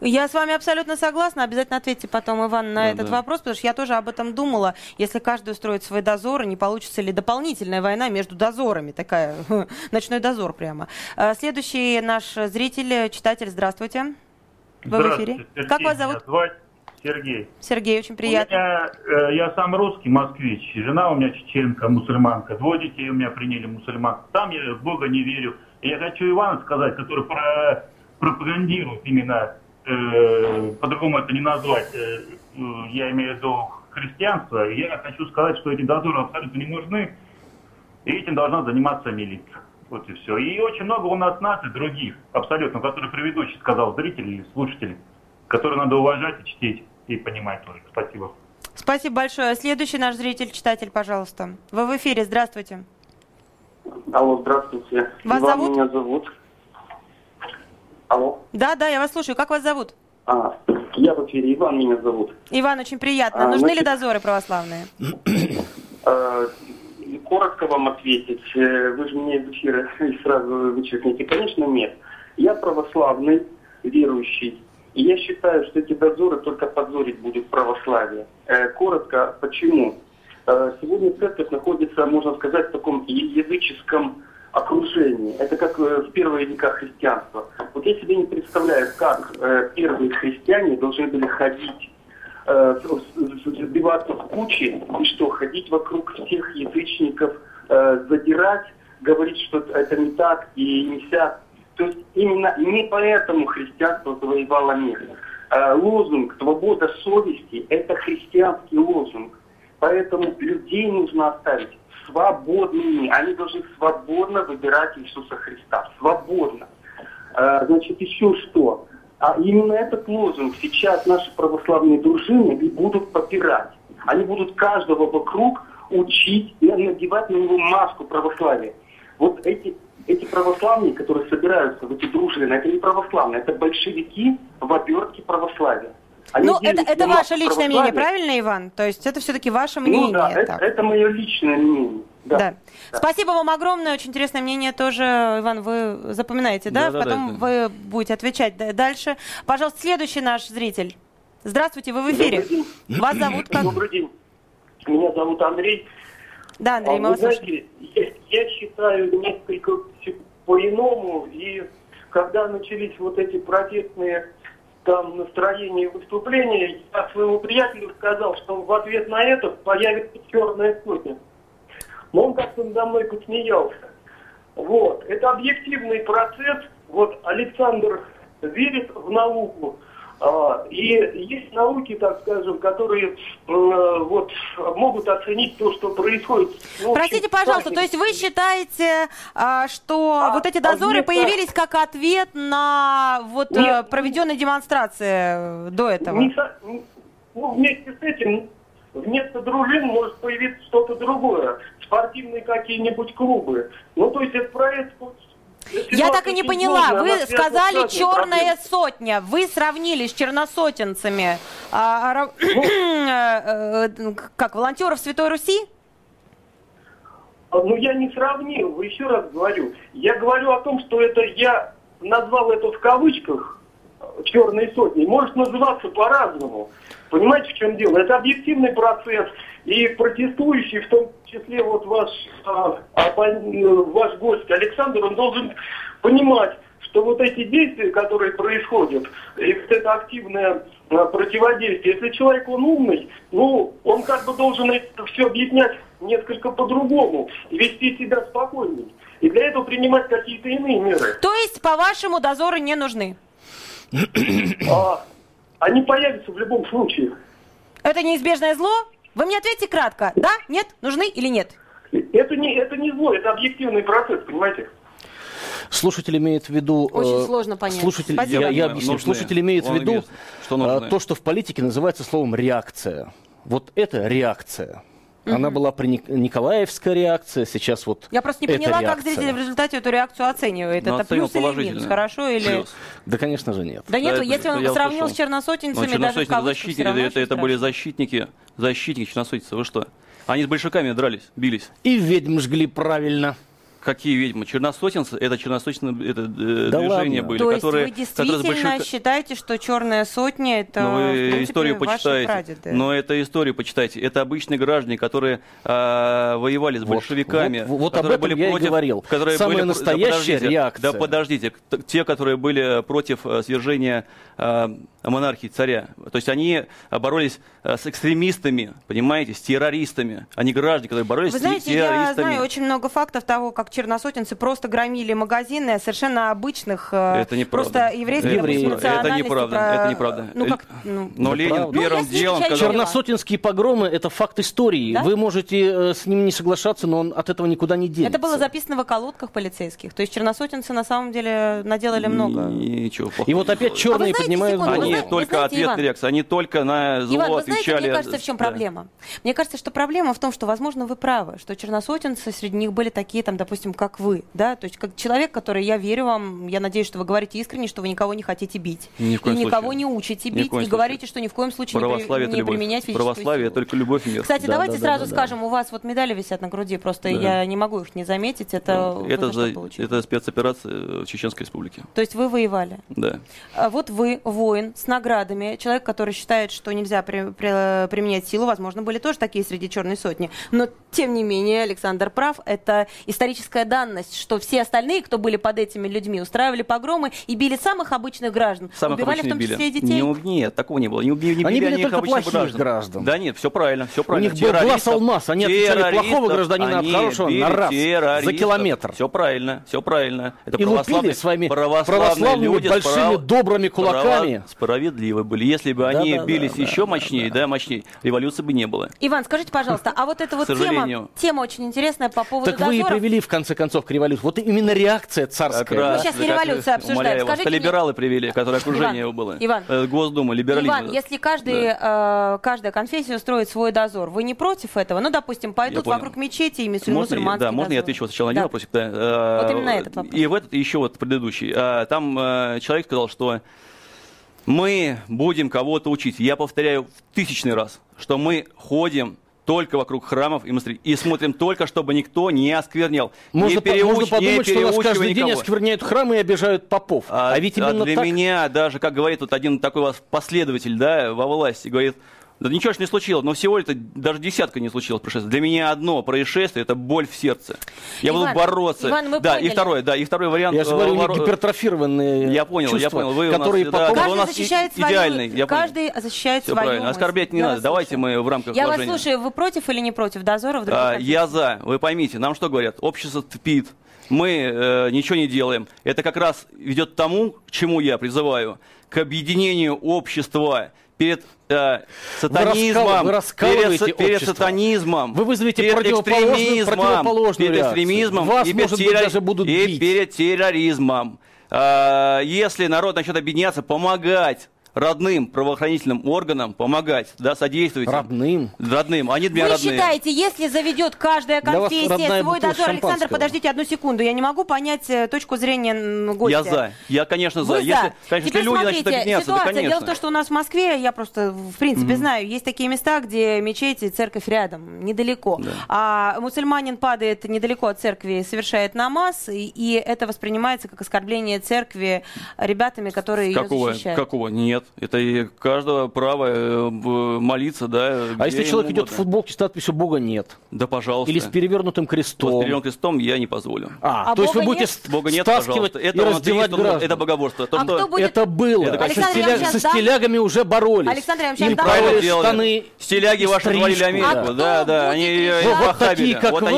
Я с вами абсолютно согласна. Обязательно ответьте потом, Иван, на Да, этот да. вопрос, потому что я тоже об этом думала. Если каждый устроит свои дозоры, не получится ли дополнительная война между дозорами? Такая, ночной дозор прямо. А, Следующий наш зритель, читатель, здравствуйте. Вы в эфире. Сергей Как вас меня зовут? звать Сергей. Сергей, очень У приятно. меня, э, я сам русский, москвич. Жена у меня чеченка, мусульманка. Двое детей у меня приняли мусульман. Там я в Бога не верю. И я хочу Ивана сказать, который про- пропагандирует именно, э, по-другому это не назвать, э, э, я имею в виду христианство. И Я хочу сказать, что эти дозоры абсолютно не нужны. И этим должна заниматься милиция. Вот и все. И очень много у нас наций других, абсолютно, которые предыдущий сказал, зрители или слушатели, которые надо уважать и чтить и понимать тоже. Спасибо. Спасибо большое. Следующий наш зритель, читатель, пожалуйста. Вы в эфире, здравствуйте. Алло, здравствуйте. Вас Иван зовут? меня зовут. Алло. Да, да, я вас слушаю. Как вас зовут? А, я в эфире. Иван меня зовут. Иван, очень приятно. А, Нужны ли значит- дозоры православные? Э, коротко вам ответить. Э, Вы же меня из эфира сразу вычеркните. Конечно, нет. Я православный, верующий. И я считаю, что эти дозоры только позорить будут православие. Э, Коротко, почему? Сегодня церковь находится, можно сказать, в таком языческом окружении. Это как в первые века христианства. Вот я себе не представляю, как э, первые христиане должны были ходить э, сбиваться в кучи и что, ходить вокруг всех язычников, э, задирать, говорить, что это не так и не сяк. То есть именно не поэтому христианство завоевало мир. Э, лозунг «Свобода совести» – это христианский лозунг. Поэтому людей нужно оставить свободными. Они должны свободно выбирать Иисуса Христа. Свободно. Э, значит, еще что? А именно этот лозунг сейчас наши православные дружины и будут попирать. Они будут каждого вокруг учить и надевать на него маску православия. Вот эти, эти православные, которые собираются в эти дружины, это не православные, это большевики в обертке православия. Они ну, это, это ваше личное мнение, правильно, Иван? То есть это все-таки ваше мнение? Ну, да, это, это мое личное мнение. Да. да. да. Спасибо вам огромное, очень интересное мнение тоже, Иван, вы запоминаете, да? да Потом да, да. вы будете отвечать дальше. Пожалуйста, следующий наш зритель. Здравствуйте, вы в эфире. Вас зовут как? Добрый день. Меня зовут Андрей. Да, Андрей, а, мы вас знаете, я, я считаю несколько по-иному, и когда начались вот эти протестные там настроения и выступления, я своему приятелю сказал, что в ответ на это появится черная сотня. Но он как-то надо мной посмеялся. Вот. Это объективный процесс. Вот Александр верит в науку, и есть науки, так скажем, которые вот, могут оценить то, что происходит. Ну, Простите, пожалуйста, то есть вы считаете, а, что а, вот эти дозоры вместо... появились как ответ на вот э, Нет, проведенные демонстрации до этого? Не, ну, вместе с этим вместо дружин может появиться что-то другое. Спортивные какие-нибудь клубы. Ну, то есть это проект я так и не поняла. Вы сказали черная сотня. Вы сравнили с черносотенцами а, ну. э, э, как волонтеров Святой Руси? А, ну, я не сравнил, еще раз говорю. Я говорю о том, что это я назвал это в кавычках черной сотней. Может называться по-разному. Понимаете, в чем дело? Это объективный процесс. И протестующий, в том числе вот ваш, а, а, ваш гость Александр, он должен понимать, что вот эти действия, которые происходят, и вот это активное а, противодействие, если человек он умный, ну, он как бы должен это все объяснять несколько по-другому вести себя спокойнее. И для этого принимать какие-то иные меры. То есть, по-вашему, дозоры не нужны? А, они появятся в любом случае. Это неизбежное зло? Вы мне ответьте кратко. Да? Нет? Нужны или нет? Это не, это не зло, это объективный процесс, понимаете? Слушатель имеет в виду... Очень э, сложно понять. Слушатель, я, я объясню. Нужны. Слушатель имеет в виду что э, то, что в политике называется словом реакция. Вот это реакция. Она была при Николаевская реакция, сейчас вот Я просто не поняла, реакция. как зритель в результате эту реакцию оценивает. Ну, это плюс или минус, хорошо или... Плюс. Да, конечно же, нет. Да нет, да, если он сравнил услышал. с черносотенцами, ну, даже в защитники, это, это были защитники, защитники черносотенцев, вы что? Они с большевиками дрались, бились. И ведьм жгли правильно. Какие ведьмы? Черносотенцы, это черносотенные это, э, да движения ладно. были, То которые... есть вы действительно большевик... считаете, что черная сотня это, ну, вы принципе, историю почитаете. Но это историю почитайте. Это обычные граждане, которые э, воевали с вот, большевиками. Вот, вот об этом были я против, и говорил. Которые Самая были, настоящая да, реакция. Да подождите, те, которые были против э, свержения э, монархии царя. То есть они боролись э, с экстремистами, понимаете, с террористами. Они граждане, которые боролись Вы знаете, с террористами. я знаю очень много фактов того, как черносотенцы просто громили магазины совершенно обычных, э, это не просто еврейских Это неправда, про... это неправда. Ну, как, ну, Но Ленин правда. первым ну, делом... Сказал... Черносотенские погромы – это факт истории. Да? Вы можете э, с ним не соглашаться, но он от этого никуда не денется. Это было записано в околотках полицейских. То есть черносотенцы на самом деле наделали много. Ничего плохого. И вот опять черные а поднимают... Секунду, они знаете, только знаете, ответная реакция, они только на зло Иван, вы отвечали. Знаете, мне кажется, в чем проблема? Мне кажется, что проблема в том, что, возможно, вы правы, что черносотенцы, среди них были такие, там, допустим, допустим, как вы, да, то есть как человек, который, я верю вам, я надеюсь, что вы говорите искренне, что вы никого не хотите бить. Ни в коем и никого не учите бить, и случае. говорите, что ни в коем случае Православие не, при, не применять физическую Православие силу. только любовь и мир. Кстати, да, давайте да, сразу да, скажем, у вас вот медали висят на груди, просто да. я не могу их не заметить, это да. это, за, это спецоперация в Чеченской республике. То есть вы воевали? Да. А вот вы, воин, с наградами, человек, который считает, что нельзя при, при, применять силу, возможно, были тоже такие среди черной сотни, но тем не менее, Александр прав, это исторически статистическая данность, что все остальные, кто были под этими людьми, устраивали погромы и били самых обычных граждан. Самых Убивали в обычных том числе били. и детей. Не, нет, такого не было. Не, убили, не Они били били только плохих граждан. Да нет, все правильно, все У правильно. них был глаз алмаз, они отличали плохого гражданина от хорошего на раз, за километр. Все правильно, все правильно. Это И лупили своими православными люди большими добрыми кулаками. Справедливы были. Если бы они да, бились да, еще да, мощнее, да, мощнее, революции бы не было. Иван, скажите, пожалуйста, а вот эта вот тема, тема очень интересная по поводу Так вы и привели в конце концов к революции. Вот именно реакция царская. Раз, сейчас не как- революция обсуждаем. умоляю вас, Скажите это мне- либералы привели, которые окружение Иван, его было. Иван. Э, Госдума, либерализм. Иван, если каждый, э, каждая конфессия устроит свой дозор, вы не против этого? Ну, допустим, пойдут вокруг мечети и мусуль- Можно, мусульманские да, можно я отвечу сначала на Да. Да. Э, Вот именно этот вопрос. И в этот, и еще вот предыдущий. А, Там э, человек сказал, что мы будем кого-то учить. Я повторяю в тысячный раз, что мы ходим только вокруг храмов и монастырей. И смотрим только, чтобы никто не осквернял. Можно, не переуч- можно не подумать, что у переучивай каждый день никого. оскверняют храмы и обижают попов. А, А, ведь а именно для так... меня даже, как говорит вот один такой у вас последователь, да, во власти, говорит, да ничего ж не случилось, но всего это даже десятка не случилось происшествий. Для меня одно происшествие это боль в сердце. Я Иван, буду бороться. Иван, мы да, поняли. и второе, да, и второй вариант. Я же говорю, э, воро- гипертрофированные Я понял, я чувства, понял. Вы у нас, которые потом... да, Каждый у нас защищает свою, идеальный, я понял. каждый защищает Все свою правильно. мысль. Оскорблять не Я надо. вас Давайте слушаю. мы в рамках Я вас положения. слушаю, вы против или не против дозоров? других А, я за. Вы поймите, нам что говорят? Общество тупит. Мы э, ничего не делаем. Это как раз ведет к тому, к чему я призываю, к объединению общества перед э, сатанизмом, раскал- вы перед, перед сатанизмом, Вы вызовете перед экстремизмом, противоположную перед экстремизмом Вас, и, перед может быть, даже будут и бить. перед терроризмом. А, если народ начнет объединяться, помогать родным правоохранительным органам, помогать, да, содействовать. Родным. Родным, они для Вы меня родные. считаете, если заведет каждая конфессия свой дозор... Александр, подождите одну секунду, я не могу понять э, точку зрения гостя. Я за. Я, конечно, за. Вы Если, за. конечно, Теперь если люди смотрите, начнут ситуация. да, конечно. Дело в том, что у нас в Москве, я просто, в принципе, знаю, есть такие места, где мечеть и церковь рядом, недалеко. А мусульманин падает недалеко от церкви, совершает намаз, и, и это воспринимается как оскорбление церкви ребятами, которые ее Какого? защищают. Какого? Нет. Это и каждого право э, молиться, да. А если человек ему идет в угодно. футболке с надписью «Бога нет» Да, пожалуйста. или с перевернутым Вот крестом, с перевернутым крестом я не позволю. а, А то есть вы будете нет? с- Бога нет, стаскивать пожалуйста. и Это раздевать граждан. это богоборство. То, А что... кто будет- Это было. Это, Со Александр, я стиля- Со стилягами уже боролись. Александр, щас Им правили делали. штаны Стиляги ваши творили Америку. А Да, да. Они Вот, вот такие, как вот вы,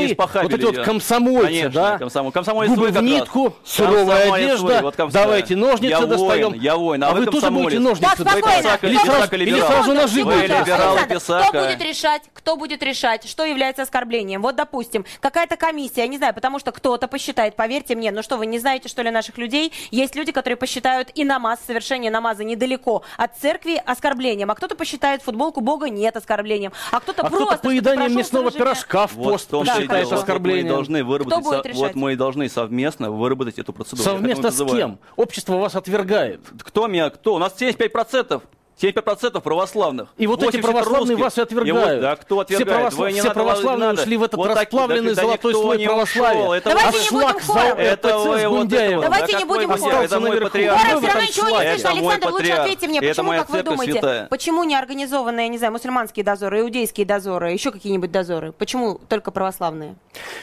вот эти вот комсомольцы, да? комсомол. Комсомолец Губы вы в как раз. нитку, суровая одежда. вот. Давайте ножницы я достаем. Воин, я воин, а, А вы тоже комсомолец. будете ножницы Так, спокойно. Или Кто сразу, или либерал. сразу ножи Секунду, Вы либерал. Кто будет решать, кто будет решать, что является оскорблением? Вот, допустим, какая-то комиссия, я не знаю, потому что кто-то посчитает, поверьте мне, ну что, вы не знаете, что ли, наших людей? Есть люди, которые посчитают и намаз, совершение намаза недалеко от церкви оскорблением, а кто-то посчитает футболку Бога нет оскорблением, а кто-то А просто... кто-то что поедание мясного пирожка в Вот пост в том Да, -то и посчитает дело. Вот Мы оскорблением. должны выработать, будет со- решать? вот мы должны совместно выработать эту процедуру. Совместно с кем? Общество вас отвергает. Кто меня, кто? У нас 75%. 75% православных. И вот эти 80 православные русских. вас и отвергают. И вот, да, кто Все отвергает? православ- Вы не все надо- православные надо. ушли в этот Вот расплавленный да, золотой слой православия. Это Давайте не будем хором. Это вы вот это Давайте да, не будем хором. Это мой патриарх. Хором все равно ничего не слышно. Это Александр, лучше ответьте мне, Это почему, как вы думаете, почему не организованные, не знаю, мусульманские дозоры, иудейские дозоры, еще какие-нибудь дозоры? Почему только православные?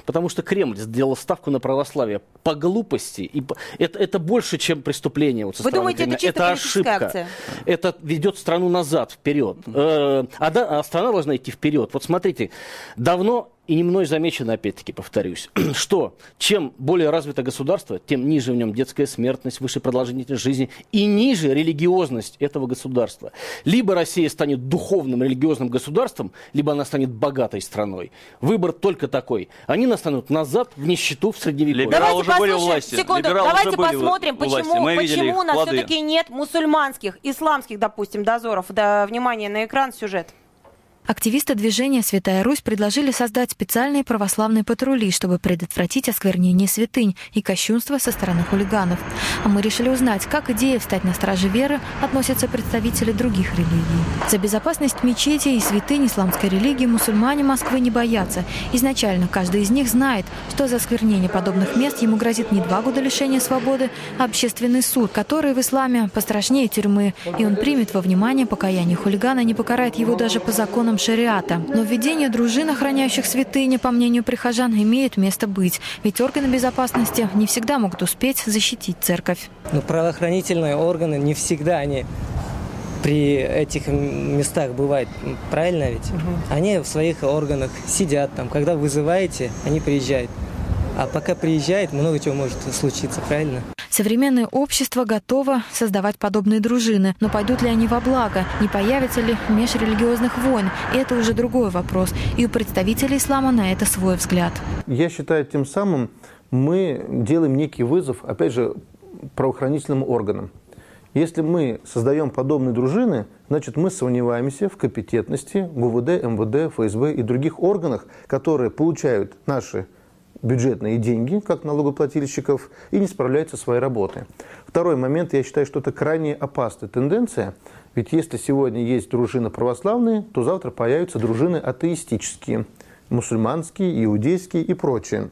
Потому что Кремль сделал ставку на православие по глупости. И это, это больше, чем преступление. Вот со Вы думаете, это чисто политическая ошибка. акция? Это ведет страну назад, вперед. Э, а, а страна должна идти вперед. Вот смотрите, давно и не мной замечено, опять-таки, повторюсь, что чем более развито государство, тем ниже в нем детская смертность, выше продолжительность жизни и ниже религиозность этого государства. Либо Россия станет духовным религиозным государством, либо она станет богатой страной. Выбор только такой. Они настанут назад в нищету в средневековье. Либералы Давайте уже были власти. секунду, Либералы давайте уже были посмотрим, почему, почему у нас все-таки нет мусульманских, исламских, допустим, дозоров. Да, внимание на экран, сюжет. Активисты движения «Святая Русь» предложили создать специальные православные патрули, чтобы предотвратить осквернение святынь и кощунство со стороны хулиганов. А мы решили узнать, как идея встать на страже веры относятся представители других религий. За безопасность мечети и святынь исламской религии мусульмане Москвы не боятся. Изначально каждый из них знает, что за осквернение подобных мест ему грозит не два года лишения свободы, а общественный суд, который в исламе пострашнее тюрьмы, и он примет во внимание покаяние хулигана не покарает его даже по законам нормам шариата. Но введение дружин, охраняющих святыни, по мнению прихожан, имеет место быть. Ведь органы безопасности не всегда могут успеть защитить церковь. Но правоохранительные органы не всегда они при этих местах бывают, правильно ведь? Угу. Они в своих органах сидят там, когда вызываете, они приезжают. А пока приезжает, много чего может случиться, правильно? Современное общество готово создавать подобные дружины, но пойдут ли они во благо, не появятся ли межрелигиозных войн, это уже другой вопрос, и у представителей ислама на это свой взгляд. Я считаю, тем самым мы делаем некий вызов, опять же, правоохранительным органам. Если мы создаем подобные дружины, значит мы сомневаемся в компетентности ГУВД, МВД, ФСБ и других органах, которые получают наши бюджетные деньги, как налогоплательщиков, и не справляются со своей работой. Второй момент, я считаю, что это крайне опасная тенденция, ведь если сегодня есть дружины православные, то завтра появятся дружины атеистические, мусульманские, иудейские и прочие.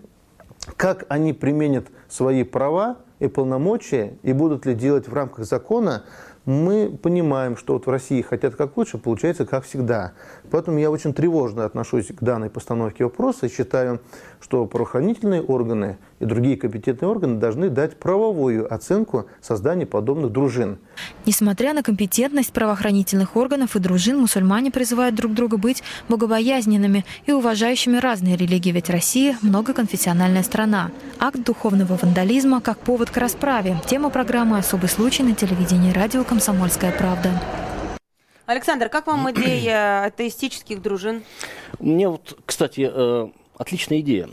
Как они применят свои права и полномочия, и будут ли делать в рамках закона, мы понимаем, что вот в России хотят как лучше, получается как всегда. Поэтому я очень тревожно отношусь к данной постановке вопроса и считаю, что правоохранительные органы и другие компетентные органы должны дать правовую оценку создания подобных дружин. Несмотря на компетентность правоохранительных органов и дружин, мусульмане призывают друг друга быть богобоязненными и уважающими разные религии, ведь Россия – многоконфессиональная страна. Акт духовного вандализма как повод к расправе. Тема программы «Особый случай» на телевидении радио «Комсомольская правда». Александр, как вам идея атеистических дружин? Мне вот, кстати, э, отличная идея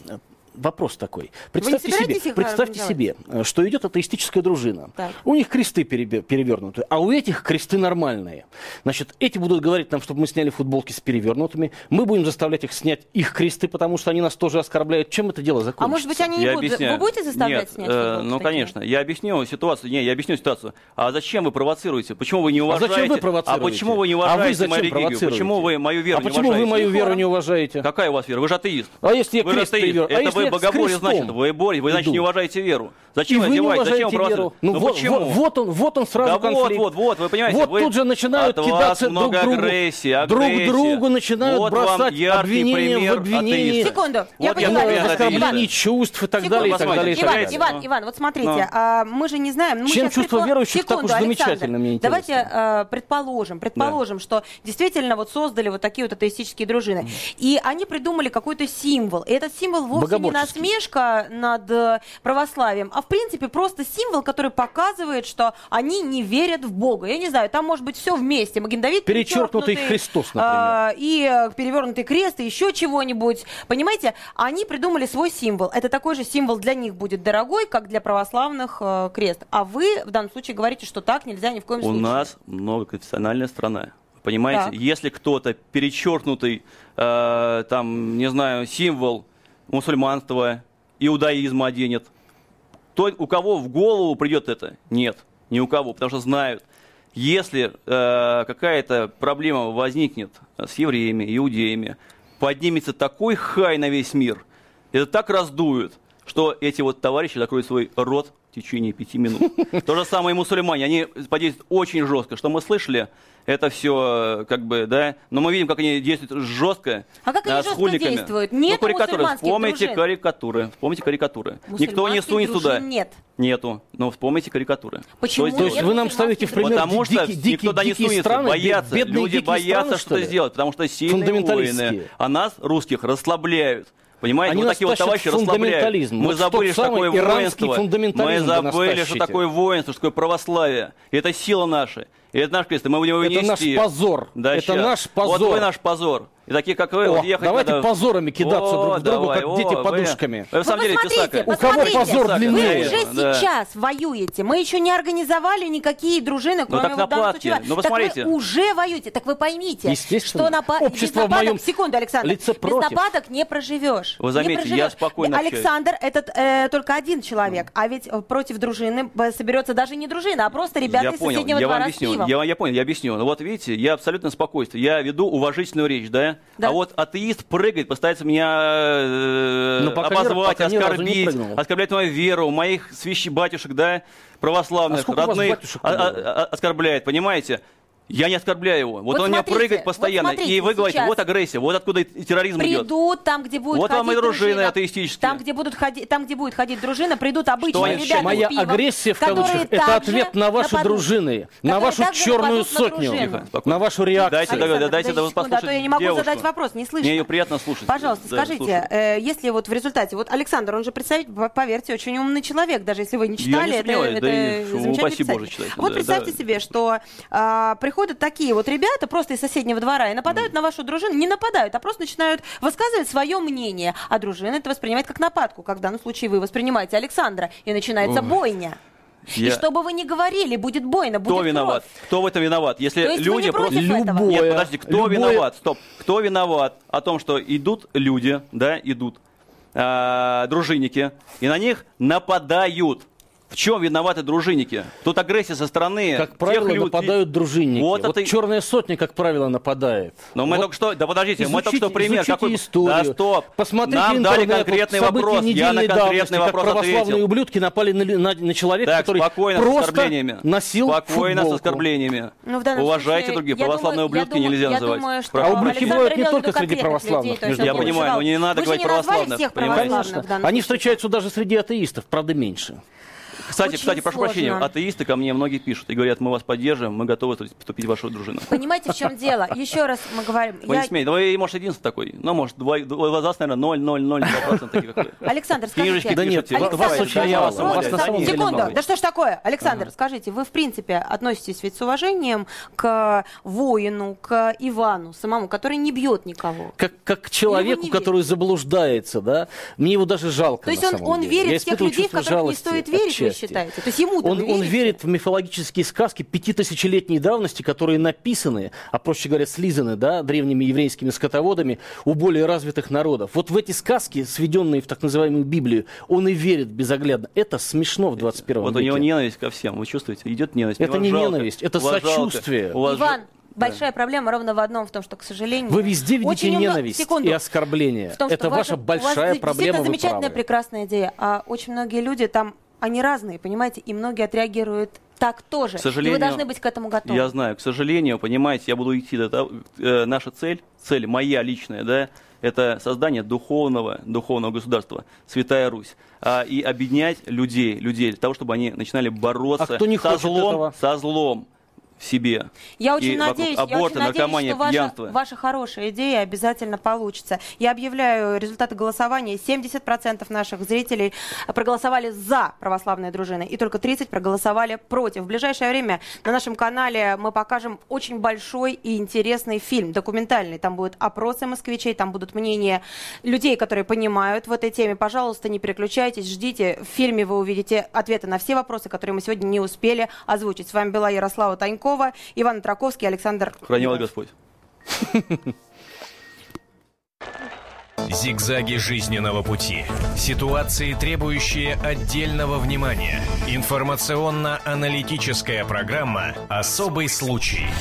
вопрос такой. Представьте себе, представьте себе, э, что идет атеистическая дружина. Так. У них кресты перевернуты, а у этих кресты нормальные. Значит, эти будут говорить нам, чтобы мы сняли футболки с перевернутыми. Мы будем заставлять их снять их кресты, потому что они нас тоже оскорбляют. Чем это дело закончится? А может быть, они не я будут? Объясняю. Вы будете заставлять Нет, снять э, футболки? Э, ну, такие? конечно. Я объясню ситуацию. Не, я объясню ситуацию. А зачем вы провоцируете? Почему вы не уважаете? А зачем вы провоцируете? А почему вы не уважаете а вы мою религию? Почему вы мою веру а не почему уважаете? вы мою веру не уважаете? Какая у вас вера? Вы же атеист. А если я вы крест перевер... Это а вы богоборье, значит вы боретесь, вы, значит, не уважаете веру. Зачем и вы не уважаете Зачем веру? Ну, ну вот, почему? Вот, вот, он, вот он сразу да конфликт. Вот, вот, вот, вы понимаете. Вот вы... тут же начинают От кидаться друг другу. Агрессии, агрессия. Друг другу начинают вот бросать обвинения в обвинения. Секунду, вот я поняла. Оскорбление чувств и так Секунду. далее, и так далее. Иван, Иван, Иван, Иван, вот смотрите, Но. а, мы же не знаем. Мы Чем чувство предпол... верующих Секунду, так уж замечательно, мне интересно. Давайте а, предположим, предположим, да. что действительно вот создали вот такие вот атеистические дружины, и они придумали какой-то символ. И этот символ вовсе не насмешка над э, православием, а в принципе просто символ, который показывает, что они не верят в Бога. Я не знаю, там может быть все вместе. Магендавид перечеркнутый Христос, например. А, и э, перевернутый крест, и еще чего-нибудь. Понимаете, они придумали свой символ. Это такой же символ для них будет дорогой, как для православных э, крест. А вы в данном случае говорите, что так нельзя ни в коем У случае. У нас многоконфессиональная страна. Понимаете, так. если кто-то перечеркнутый, э, там, не знаю, символ мусульманства, иудаизма оденет, то у кого в голову придет это? Нет, ни у кого, потому что знают. Если э, какая-то проблема возникнет с евреями, иудеями, поднимется такой хай на весь мир, это так раздует, что эти вот товарищи закроют свой рот в течение пяти минут. То же самое и мусульмане, они подействуют очень жестко. Что мы слышали, это все как бы, да, но мы видим, как они действуют жестко. А как они а, жестко хуликами. действуют? Нет ну, карикатуры. Вспомните дружин. карикатуры. Вспомните карикатуры. Никто не сунет туда. Нет. Нету. Но вспомните карикатуры. Почему? То есть, вы нам ставите в пример Потому что дикие, никто туда не сунется, страны, боятся. Бедные Люди боятся что-то сделать, потому что сильные воины. А нас, русских, расслабляют. Понимаете, Они вот такие вот товарищи расслабляют. Мы вот забыли, что такое воинство. Мы забыли, что такое воинство, что такое православие. И это сила наша. И это наш крест, и мы будем его это нести. Это наш позор. Да, это сейчас. наш позор. Вот вы наш позор. И такие, как вы, О, вот ехать давайте надо... позорами кидаться о, друг в другу, давай, как о, дети вы, подушками. Вы, вы в самом деле посмотрите, У кого позор длиннее? Вы уже да. сейчас воюете. Мы еще не организовали никакие дружины, кроме ну, так вот на случае. Ну, посмотрите. Так вы уже воюете. Так вы поймите, что напа... Общество без нападок... в моем Секунду, Александр. Лице без нападок не проживешь. Вы проживешь. я спокойно Александр, этот э, только один человек. А ведь против дружины соберется даже не дружина, а просто ребята я из понял, соседнего я двора вам объясню, я, я понял, я объясню. Ну вот видите, я абсолютно спокойствие. Я веду уважительную речь, да? Да? А вот атеист прыгает, пытается меня э, Но пока обозвать, пока оскорбить, оскорблять мою веру, моих свящи батюшек, да, православных, а родных, а, а, оскорбляет, понимаете? Я не оскорбляю его. Вот, Вот он смотрите, меня прыгает вот постоянно. смотрите, и вы говорите, вот агрессия, вот откуда и терроризм идет. Придут там, где будет Вот ходить вам и дружина, атеистические. Там, где будут ходить, там, где будет ходить дружина, придут обычные они ребята Моя пивом, агрессия, в которые кавычках, это ответ на ваши нападут. дружины, на вашу черную на сотню, спокойно. на вашу реакцию. Дайте, Александр, дайте, дайте подождите послушать секунду, а то я не могу девушку. задать вопрос, не слышно. Мне ее приятно слушать. Пожалуйста, Да, скажите, э, если вот в результате, вот Александр, он же представитель, по- поверьте, очень умный человек, даже если вы не читали, не это, да замечательный. Боже Вот представьте себе, что а, приходят такие вот ребята просто из соседнего двора и нападают на вашу дружину, не нападают, а просто начинают высказывать свое мнение, а дружина это воспринимает как нападку, как в данном случае вы воспринимаете Александра, и начинается Ой. бойня. И Я- что бы вы ни говорили, будет бойня, будет Кто кровь. виноват? Кто в этом виноват? Если То есть вы люди не просто... Любое- Нет, подожди, кто любое- виноват? Стоп. Кто виноват о том, что идут люди, да, идут а, дружинники, и на них нападают? В чем виноваты дружинники? Тут агрессия со стороны Как тех правило, людей. нападают дружинники. Вот Вот, это- черная сотня, как правило, нападает. Но мы Вот только что, да подождите, мы только что изучите- пример изучите какой... историю. Да стоп, Посмотрите нам дали конкретный вопрос, я на конкретный давности, вопрос как православные ответил. ублюдки напали на, на- на человека, Так, который спокойно, с просто оскорблениями. носил Спокойно, с футболку. оскорблениями. Ну, Уважайте случае, других. я Православные думаю- ублюдки думаю- нельзя я называть. думаю, что. А ублюдки бывают не только среди православных, Я понимаю, но не надо говорить православных, Они встречаются даже среди атеистов, правда, меньше. Кстати, Очень кстати, прошу сложно. прощения, атеисты ко мне многие пишут и говорят, мы вас поддерживаем, мы готовы вступить в вашу дружину. Понимаете, в чем дело? Еще раз мы говорим. Вы я- не смеете, вы, может, единственный такой. Ну, может, два, два- у вас, наверное, 0,002% таких, как вы. Александр, Книжечки скажите. Да нет, вас- Александр, вас очень мало, Секунду, да что ж такое? Александр, скажите, вы в принципе относитесь ведь с уважением к воину, к Ивану самому, который не бьет никого? Как, как к человеку, который заблуждается, да, мне его даже жалко. То есть он, он верит в тех людей, в которых не стоит верить, вы. Считаете? То есть ему-то Он, вы он верит в мифологические сказки пятитысячелетней давности, которые написаны, а проще говоря, слизаны, да, древними еврейскими скотоводами у более развитых народов. Вот в эти сказки, сведенные в так называемую Библию, он и верит безоглядно. Это смешно в 21 Вот у веке. него ненависть ко всем, вы чувствуете? Идет ненависть. Это не жалко. ненависть, это жалко. сочувствие. У вас Иван, большая проблема ровно в одном, в том, что, к сожалению... Вы везде видите очень ненависть Секунду. и оскорбление. В том, что Это ваша- ваша у вас большая проблема. вы замечательная, правы. прекрасная идея. А очень многие люди там, они разные, понимаете, и многие отреагируют так тоже. К сожалению, и вы должны быть к этому готовы. Я знаю, к сожалению, понимаете, я буду идти до того, э, наша цель, цель моя личная, да, это создание духовного, духовного государства, Святая Русь, а, и объединять людей, людей для того, чтобы они начинали бороться А кто не со злом, этого? со злом себе. Я очень И надеюсь, я аборты, очень надеюсь, что ваша, пьянство. ваша хорошая идея обязательно получится. Я объявляю результаты голосования. 70% наших зрителей проголосовали за православные дружины, и только 30% проголосовали против. В ближайшее время на нашем канале мы покажем очень большой и интересный фильм, документальный. Там будут опросы москвичей, там будут мнения людей, которые понимают в этой теме. Пожалуйста, не переключайтесь, ждите. В фильме вы увидите ответы на все вопросы, которые мы сегодня не успели озвучить. С вами была Ярослава Танькова, Иван Траковский, Александр. Храни вас. Господь. Зигзаги жизненного пути. Ситуации, требующие отдельного внимания. Информационно-аналитическая программа «Особый случай».